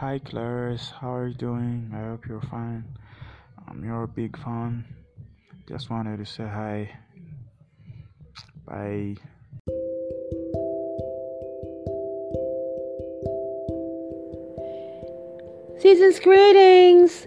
Hi Clarice, how are you doing? I hope you're fine. Um, you're a big fan. Just wanted to say hi. Bye. Season's greetings!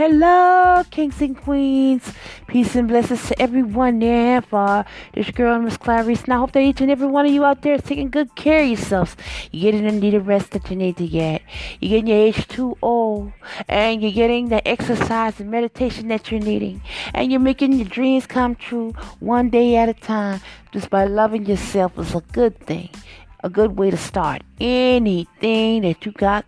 Hello, kings and queens. Peace and blessings to everyone near and far. This girl, Miss Clarice, and I hope that each and every one of you out there is taking good care of yourselves. You're getting the needed rest that you need to get. You're getting your H2O, and you're getting the exercise and meditation that you're needing. And you're making your dreams come true one day at a time. Just by loving yourself is a good thing. A good way to start anything that you got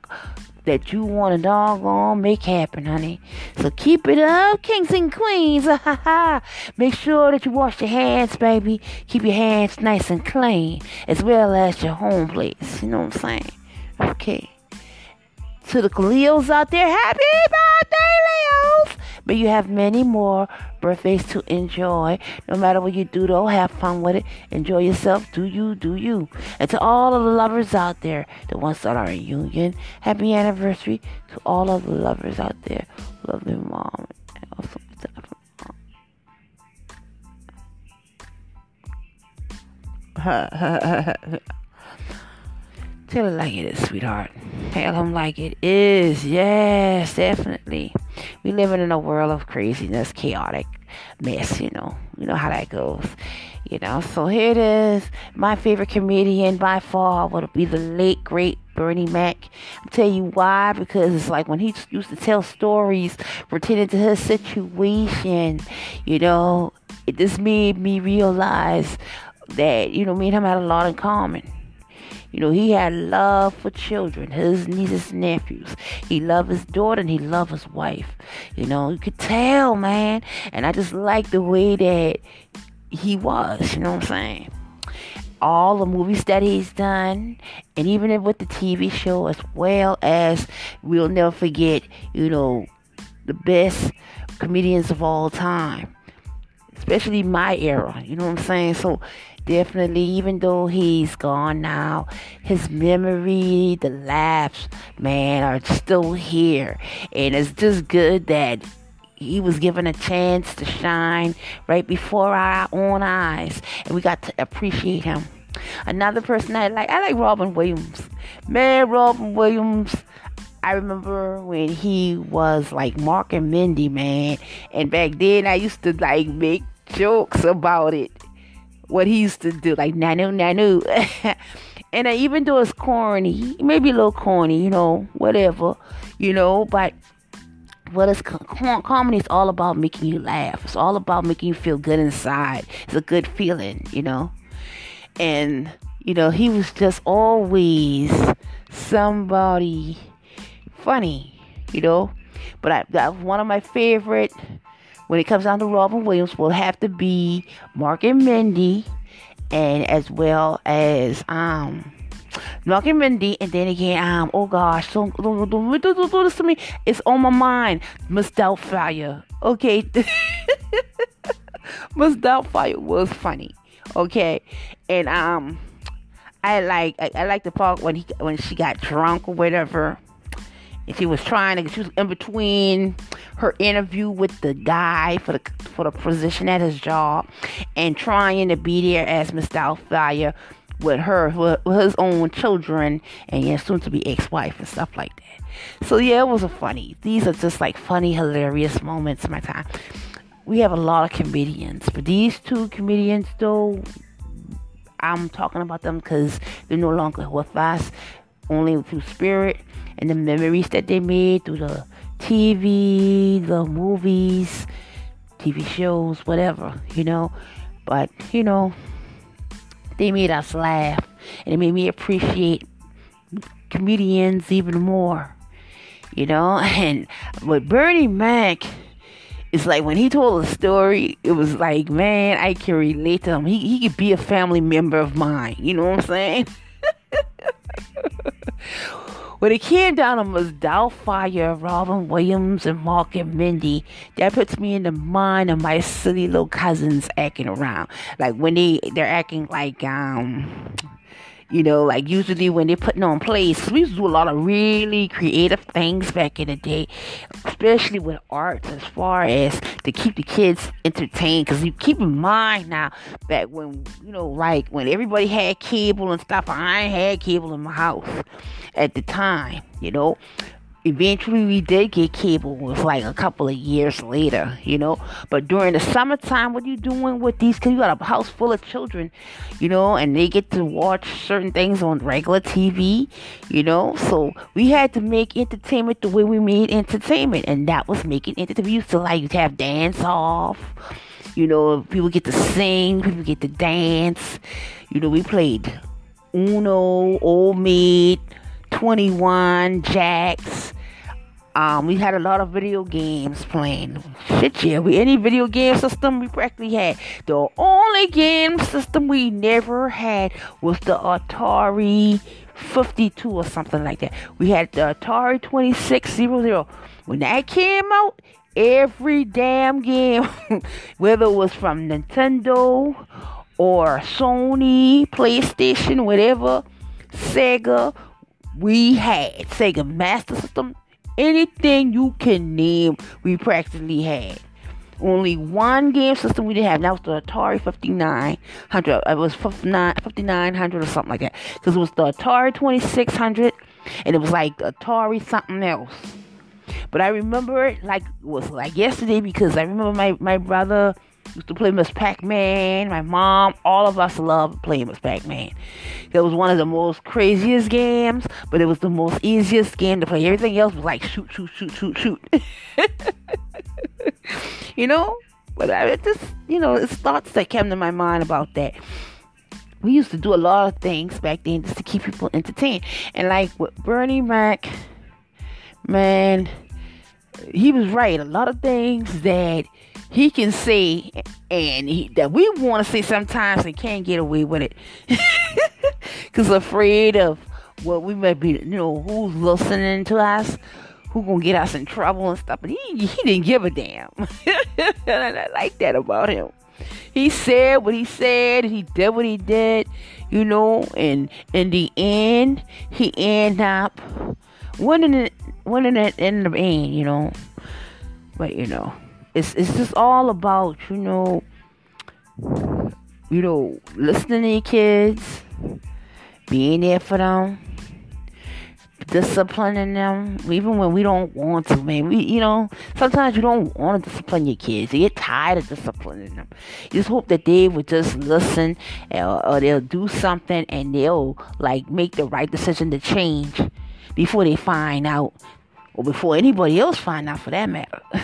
that you want to doggone make happen, honey. So keep it up, kings and queens. Make sure that you wash your hands, baby. Keep your hands nice and clean, as well as your home place. You know what I'm saying? Okay. To the Leos out there, happy birthday, Leos! May you have many more birthdays to enjoy. No matter what you do, though, have fun with it. Enjoy yourself. Do you, do you. And to all of the lovers out there, the ones that are in union, happy anniversary to all of the lovers out there. Love their mom. And also mom. Tell it like it is, sweetheart. Tell them like it is. Yes, definitely. We living in a world of craziness, chaotic mess, you know. You know how that goes. You know, so here it is. My favorite comedian by far would be the late great Bernie Mac. I'll tell you why, because it's like when he used to tell stories pertaining to his situation, you know, it just made me realize that, you know, me and him had a lot in common you know, he had love for children, his nieces and nephews. He loved his daughter and he loved his wife. You know, you could tell, man. And I just like the way that he was, you know what I'm saying? all the movies that he's done, and even with the TV show, as well as we'll never forget, you know, the best comedians of all time, especially my era. You know what I'm saying? So definitely, even though he's gone now, his memory, the laughs, man, are still here. And it's just good that he was given a chance to shine right before our own eyes. And we got to appreciate him. Another person I like, I like Robin Williams. Man, Robin Williams. I remember when he was like Mork and Mindy, man. And back then I used to like make jokes about it what he used to do, like nanu nanu. and I, even though it's corny, maybe a little corny, you know, whatever, you know, but what is comedy is all about making you laugh. It's all about making you feel good inside. It's a good feeling, you know. And you know, he was just always somebody funny, you know. But I, that was one of my favorite when it comes down to Robin Williams, will have to be Mork and Mindy, and as well as um. Mork and Mindy, and then again, um, oh gosh, don't, don't, don't, don't do this to me. It's on my mind. Miss Doubtfire. Okay. Miss Doubtfire was funny. Okay. And, um, I like I, I like the part when he when she got drunk or whatever. And she was trying to she was in between her interview with the guy for the for the position at his job and trying to be there as Miss Doubtfire with her with, his own children and yeah soon to be ex-wife and stuff like that. So yeah, it was a funny. These are just like funny, hilarious moments of my time. We have a lot of comedians, but these two comedians though I'm talking about them because they're no longer with us, only through spirit and the memories that they made through the TV, the movies, TV shows, whatever, you know. But, you know, they made us laugh and it made me appreciate comedians even more, you know. And with Bernie Mac, it's like when he told a story, it was like, man, I can relate to him. He he could be a family member of mine. You know what I'm saying? when it came down to Ms. Doubtfire, Robin Williams, and Mork and Mindy, that puts me in the mind of my silly little cousins acting around. Like when they they're acting like um you know, like usually when they're putting on plays, we used to do a lot of really creative things back in the day, especially with arts as far as to keep the kids entertained. Because you keep in mind now, back when, you know, like when everybody had cable and stuff, I had cable in my house at the time, you know eventually we did get cable was like a couple of years later you know? But during the summertime what are you doing with these? Because you got a house full of children you know and they get to watch certain things on regular tv you know? So we had to make entertainment the way we made entertainment and that was making entertainment. Used to like to have dance off you know? People get to sing people get to dance. You know we played uno old maid 21 jacks um, we had a lot of video games playing. Shit, yeah. We any video game system we practically had. The only game system we never had was the Atari 52 or something like that. We had the Atari 2600. When that came out, every damn game, whether it was from Nintendo or Sony, PlayStation, whatever, Sega, we had Sega Master System anything you can name, we practically had. Only one game system we didn't have. That was the Atari 5900. It was 5900 or something like that. Because it was the Atari 2600 and it was like Atari something else. But I remember it like it was like yesterday because I remember my, my brother used to play Miss Pac-Man. My mom, all of us loved playing Miss Pac-Man. It was one of the most craziest games, but it was the most easiest game to play. Everything else was like shoot, shoot, shoot, shoot, shoot. you know? But I just, you know, it's thoughts that came to my mind about that. We used to do a lot of things back then just to keep people entertained. And like with Bernie Mac, man, he was right. A lot of things that he can say and he, that we want to say sometimes and can't get away with it. Because afraid of what we might be you know who's listening to us who gonna get us in trouble and stuff but he, he didn't give a damn. And i like that about him. He said what he said he did what he did you know and in the end he ended up winning it winning it in the end you know. But you know it's it's just all about you know you know listening to your kids being there for them disciplining them even when we don't want to man. We you know sometimes you don't want to discipline your kids. You get tired of disciplining them. You just hope that they would just listen or, or they'll do something and they'll like make the right decision to change before they find out or before anybody else find out for that matter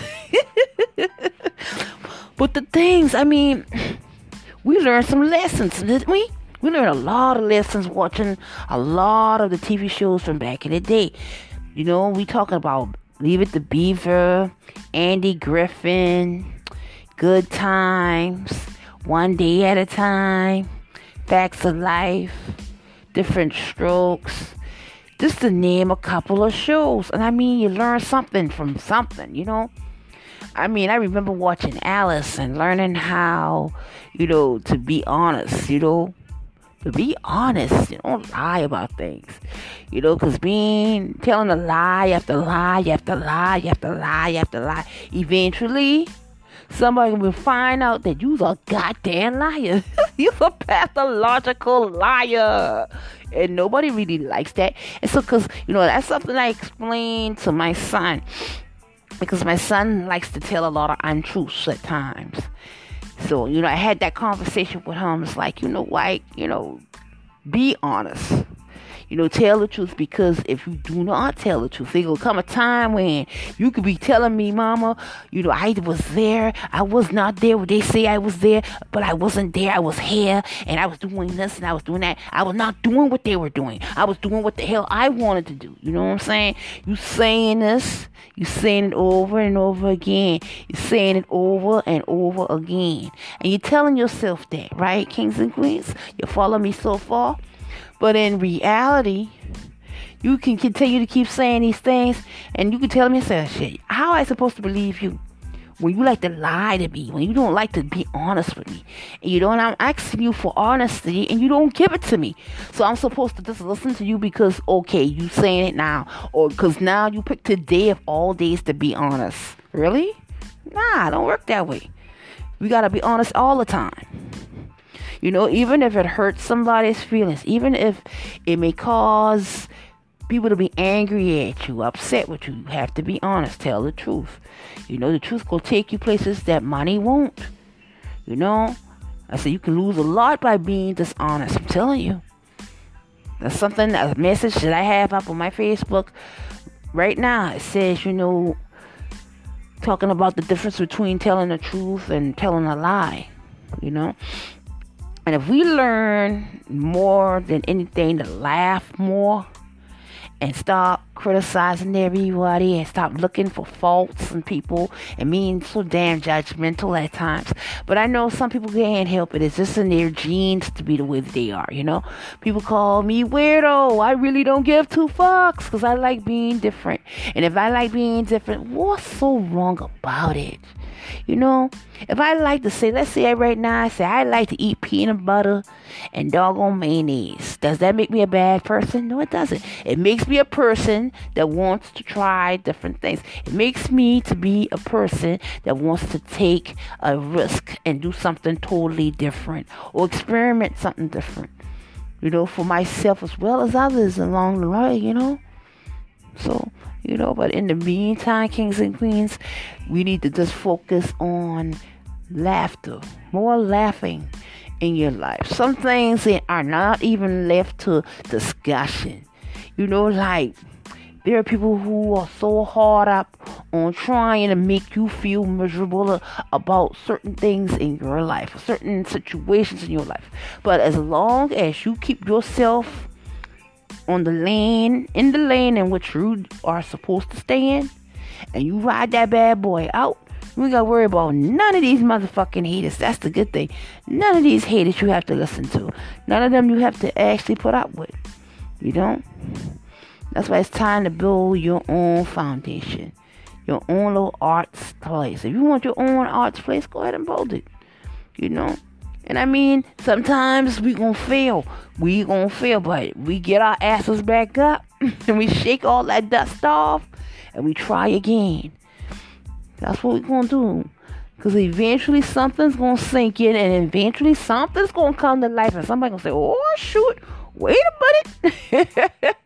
but the things, I mean, we learned some lessons, didn't we? We learned a lot of lessons watching a lot of the TV shows from back in the day. You know, we talking about Leave It to Beaver, Andy Griffin, Good Times, One Day at a Time, Facts of Life, Diff'rent Strokes. Just to name a couple of shows. And I mean, you learn something from something, you know? I mean, I remember watching Alice and learning how, you know, to be honest, you know, to be honest. You don't lie about things. You know, because being telling a lie after lie after lie after lie after lie, eventually somebody will find out that you're a goddamn liar. you're a pathological liar. And nobody really likes that. And so, because, you know, that's something I explained to my son. Because my son likes to tell a lot of untruths at times. So, you know, I had that conversation with him. It's like, you know, like, you know, be honest. You know, tell the truth because if you do not tell the truth, there will come a time when you could be telling me, Mama, you know, I was there, I was not there. They say I was there, but I wasn't there. I was here and I was doing this and I was doing that. I was not doing what they were doing. I was doing what the hell I wanted to do. You know what I'm saying? You saying this, you saying it over and over again. You're saying it over and over again. And you're telling yourself that, right, kings and queens? You follow me so far? But in reality, you can continue to keep saying these things and you can tell me, say, shit, how am I supposed to believe you? When you like to lie to me, when you don't like to be honest with me, and you don't, I'm asking you for honesty, and you don't give it to me. So I'm supposed to just listen to you because, okay, you saying it now, or because now you picked today of all days to be honest. Really? Nah, don't work that way. We gotta be honest all the time. You know, even if it hurts somebody's feelings, even if it may cause people to be angry at you, upset with you, you have to be honest, tell the truth. You know, the truth will take you places that money won't. You know, I said you can lose a lot by being dishonest. I'm telling you. That's something, a message that I have up on my Facebook right now. It says, you know, talking about the difference between telling the truth and telling a lie. You know, and if we learn more than anything to laugh more and stop criticizing everybody and stop looking for faults in people and being so damn judgmental at times. But I know some people can't help it. It's just in their genes to be the way that they are, you know? People call me weirdo. I really don't give two fucks because I like being different. And if I like being different, what's so wrong about it? You know, if I like to say, let's say right now, I say I like to eat peanut butter and doggone mayonnaise. Does that make me a bad person? No, it doesn't. It makes me a person that wants to try different things. It makes me to be a person that wants to take a risk and do something totally different or experiment something different. You know, for myself as well as others along the way, you know. So you know. But in the meantime, kings and queens, we need to just focus on laughter, more laughing in your life. Some things that are not even left to discussion. You know, like there are people who are so hard up on trying to make you feel miserable about certain things in your life, certain situations in your life. But as long as you keep yourself on the lane, in the lane in which you are supposed to stay in, and you ride that bad boy out, we gotta worry about none of these motherfucking haters. That's the good thing. None of these haters you have to listen to. None of them you have to actually put up with. You don't? That's why it's time to build your own foundation. Your own little arts place. If you want your own arts place, go ahead and build it. You know? And I mean, sometimes we gonna fail. We gonna fail, but we get our asses back up and we shake all that dust off and we try again. That's what we gonna do. Cause eventually something's gonna sink in and eventually something's gonna come to life and somebody gonna say, Oh shoot, wait a minute.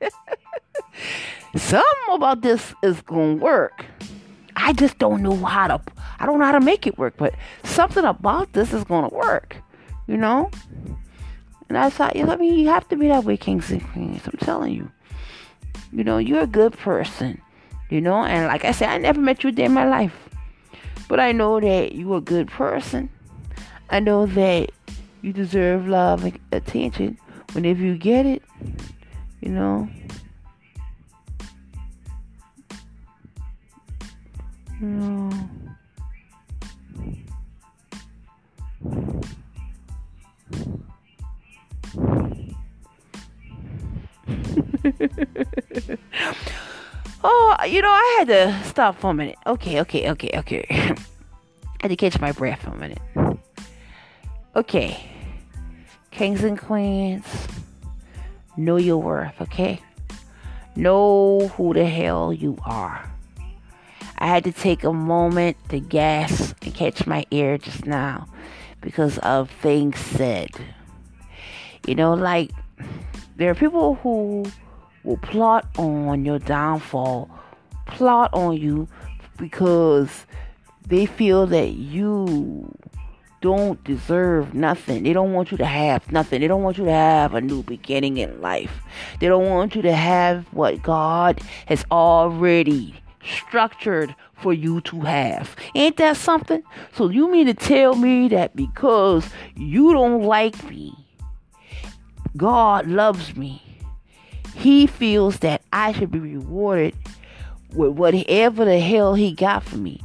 Something about this is gonna work. I just don't know how to I don't know how to make it work, but something about this is gonna work you know? And I thought, I mean, you have to be that way, kings and queens. I'm telling you. You know, you're a good person. You know, and like I said, I never met you a day in my life. But I know that you're a good person. I know that you deserve love and attention whenever you get it. You know? You know. oh, you know, I had to stop for a minute. Okay, okay, okay, okay. I had to catch my breath for a minute. Okay. Kings and queens, know your worth, okay? Know who the hell you are. I had to take a moment to gasp and catch my ear just now because of things said. You know, like there are people who will plot on your downfall, plot on you because they feel that you don't deserve nothing. They don't want you to have nothing. They don't want you to have a new beginning in life. They don't want you to have what God has already structured for you to have. Ain't that something? So you mean to tell me that because you don't like me, God loves me. He feels that I should be rewarded with whatever the hell he got for me.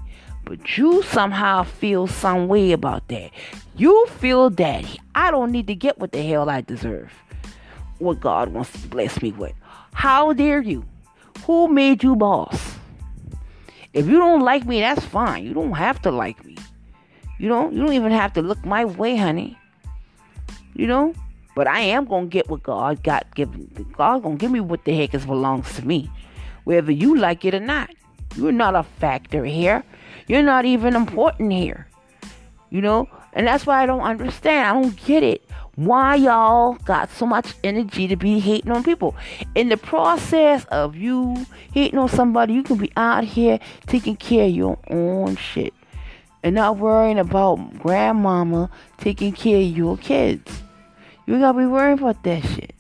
But you somehow feel some way about that. You feel that I don't need to get what the hell I deserve. What God wants to bless me with. How dare you? Who made you boss? If you don't like me, that's fine. You don't have to like me. You don't you don't even have to look my way, honey. You know? But I am gonna get what God got given. God gonna give me what the heck is belongs to me. Whether you like it or not. You're not a factor here. You're not even important here. You know? And that's why I don't understand. I don't get it why y'all got so much energy to be hating on people. In the process of you hating on somebody, you can be out here taking care of your own shit and not worrying about grandmama taking care of your kids. You gotta be worrying about that shit.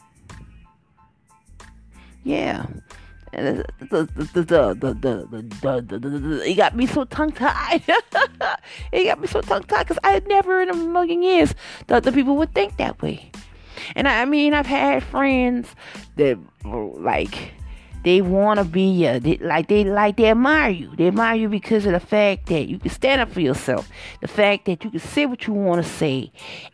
Yeah. The, the, the, the, the, the, the, the, it got me so tongue tied. it got me so tongue tied because I never in a million years thought that people would think that way. And I, I mean, I've had friends that like they want to be you, they, like they like they admire you. They admire you because of the fact that you can stand up for yourself, the fact that you can say what you want to say,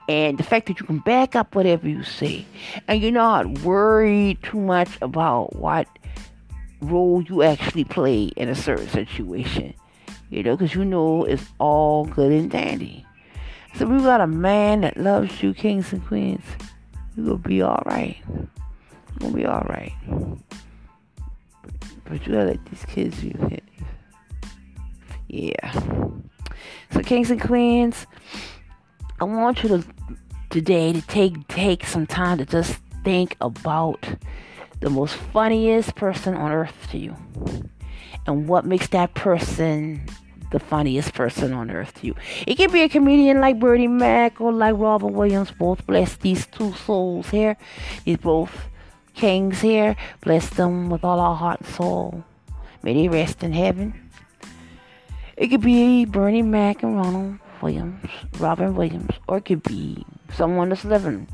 and the fact that you can back up whatever you say, and you're not worried too much about what role you actually play in a certain situation. You know, because you know it's all good and dandy. So we got a man that loves you, kings and queens. You're gonna be alright. You're gonna be alright. But you gotta let these kids you. Yeah. So kings and queens, I want you to today to take take some time to just think about the most funniest person on earth to you? And what makes that person the funniest person on earth to you? It can be a comedian like Bernie Mac or like Robin Williams. Both bless these two souls here. These both kings here. Bless them with all our heart and soul. May they rest in heaven. It could be Bernie Mac and Ronald Williams, Robin Williams, or it could be someone that's living.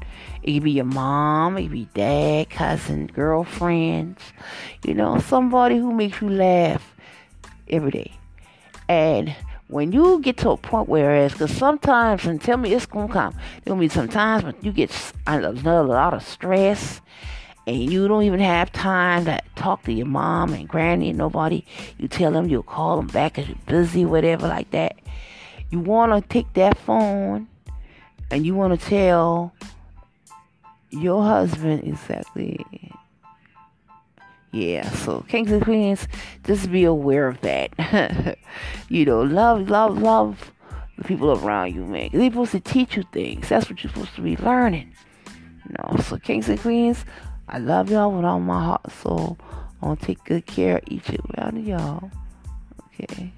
It could be your mom, it could be dad, cousin, girlfriends, you know, somebody who makes you laugh every day. And when you get to a point where it's because sometimes, and tell me it's gonna come, there'll be some times when you get under a lot of stress and you don't even have time to talk to your mom and granny and nobody. You tell them you'll call them back because you're busy, whatever, like that. You want to take that phone and you want to tell your husband exactly. Yeah, so kings and queens, just be aware of that. you know, love, love, love the people around you, man. They're supposed to teach you things. That's what you're supposed to be learning. You know, so kings and queens, I love y'all with all my heart, soul. I want to take good care of each and one of y'all. Okay.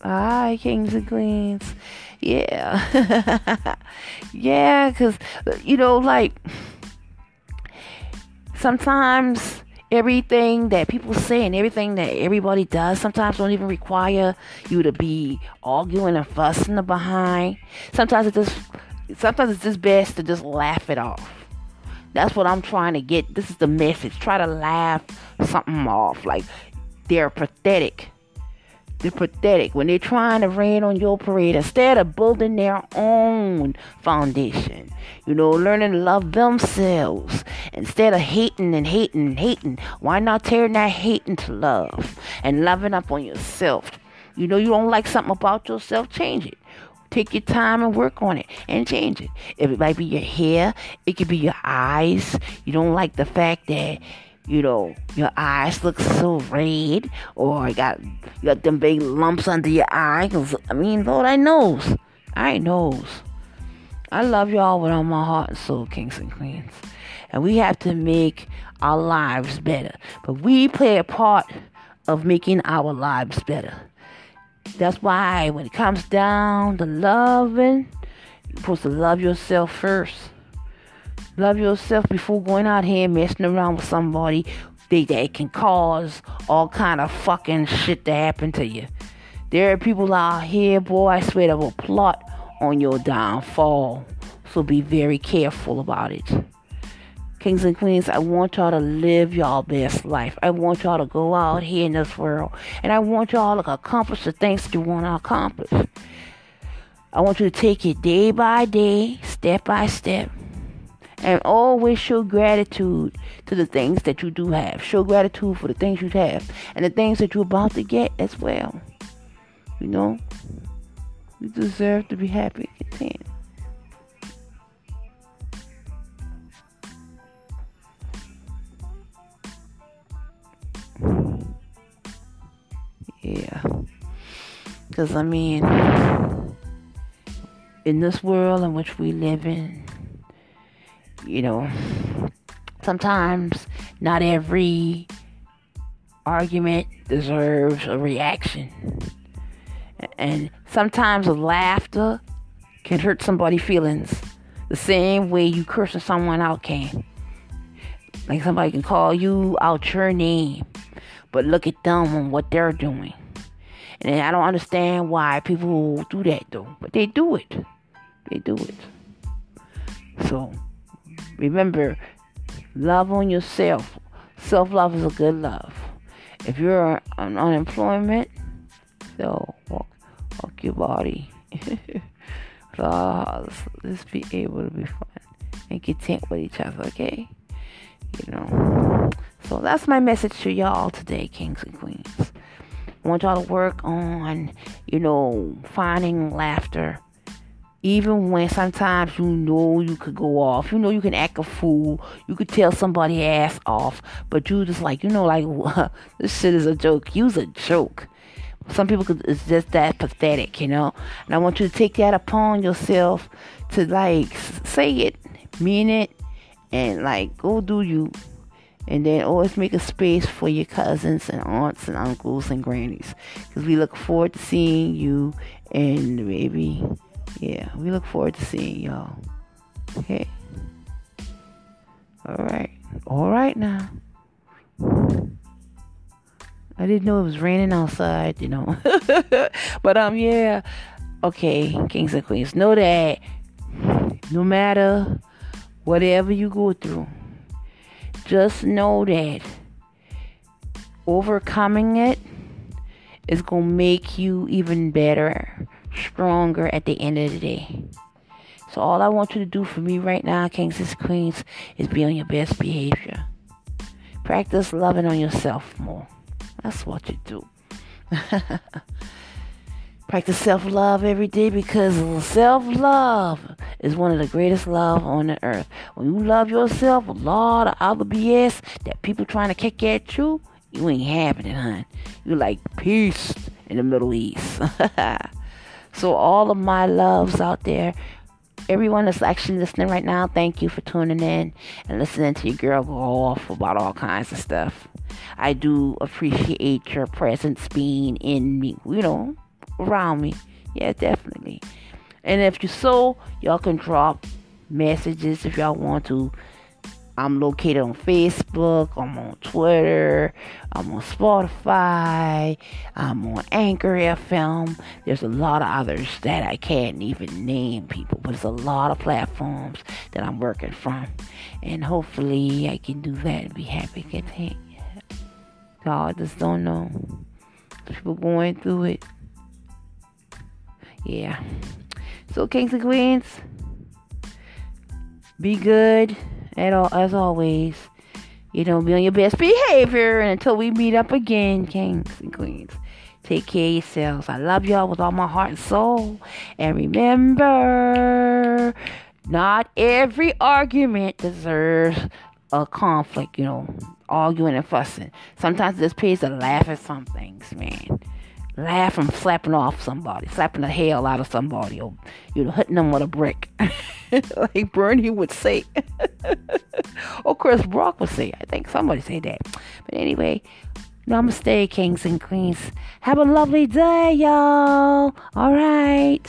Bye, kings and queens. Yeah. yeah, because, you know, like, sometimes everything that people say and everything that everybody does sometimes don't even require you to be arguing and fussing behind. Sometimes it's just, sometimes it's just best to just laugh it off. That's what I'm trying to get. This is the message. Try to laugh something off. Like, they're pathetic they're pathetic when they're trying to rain on your parade instead of building their own foundation. You know, learning to love themselves instead of hating and hating and hating. Why not turn that hate into love and loving up on yourself? You know, you don't like something about yourself, change it. Take your time and work on it and change it. If it might be your hair, it could be your eyes. You don't like the fact that you know your eyes look so red, or you got you got them big lumps under your eye. I mean, Lord, I knows, I knows. I love y'all with all my heart and soul, kings and queens, and we have to make our lives better. But we play a part of making our lives better. That's why when it comes down to loving, you're supposed to love yourself first. Love yourself before going out here messing around with somebody they, that can cause all kind of fucking shit to happen to you. There are people out here, boy, I swear they will plot on your downfall. So be very careful about it. Kings and queens, I want y'all to live y'all best life. I want y'all to go out here in this world. And I want y'all to accomplish the things that you want to accomplish. I want you to take it day by day, step by step. And always show gratitude to the things that you do have. Show gratitude for the things you have and the things that you're about to get as well. You know, you deserve to be happy and content. Yeah. Because, I mean, in this world in which we live in, you know, sometimes not every argument deserves a reaction. And sometimes laughter can hurt somebody's feelings the same way you cursing someone out can. Like somebody can call you out your name but look at them and what they're doing. And I don't understand why people do that though, but they do it. They do it. So remember, love on yourself. Self love is a good love. If you're on unemployment, so walk, walk your body. so let's, be able to be fun and content with each other, okay? You know. So that's my message to y'all today, kings and queens. Want y'all to work on, you know, finding laughter. Even when sometimes you know you could go off, you know you can act a fool, you could tell somebody ass off, but you just like, you know, like this shit is a joke. Use a joke. Some people could, it's just that pathetic, you know. And I want you to take that upon yourself to like say it, mean it, and like go do you and then always make a space for your cousins and aunts and uncles and grannies. Because we look forward to seeing you and maybe, yeah, we look forward to seeing y'all. Okay? Alright. Alright now. I didn't know it was raining outside, you know. but um yeah. Okay, kings and queens. Know that no matter whatever you go through just know that overcoming it is going to make you even better, stronger at the end of the day. So, all I want you to do for me right now, Kings and Queens, is be on your best behavior. Practice loving on yourself more. That's what you do. Practice self love every day because self love is one of the greatest love on the earth. When you love yourself, a lot of other BS that people trying to kick at you, you ain't having it, hun. You like peace in the Middle East. so all of my loves out there, everyone that's actually listening right now, thank you for tuning in and listening to your girl go off about all kinds of stuff. I do appreciate your presence being in me, you know, around me. Yeah, definitely. And if you so, y'all can drop messages if y'all want to. I'm located on Facebook, I'm on Twitter, I'm on Spotify, I'm on Anchor FM. There's a lot of others that I can't even name people, but there's a lot of platforms that I'm working from. And hopefully I can do that and be happy content. Y'all just don't know. People going through it yeah. So, kings and queens, be good at all as always. You know, be on your best behavior. And until we meet up again, kings and queens, Take care of yourselves. I love y'all with all my heart and soul. And remember, not every argument deserves a conflict, you know, arguing and fussing. Sometimes it just pays to laugh at some things, man. Laugh from slapping off somebody, slapping the hell out of somebody, or you know, hitting them with a brick, like Bernie would say, or Chris Rock would say. I think somebody said that. But anyway, namaste, kings and queens. Have a lovely day, y'all. All right.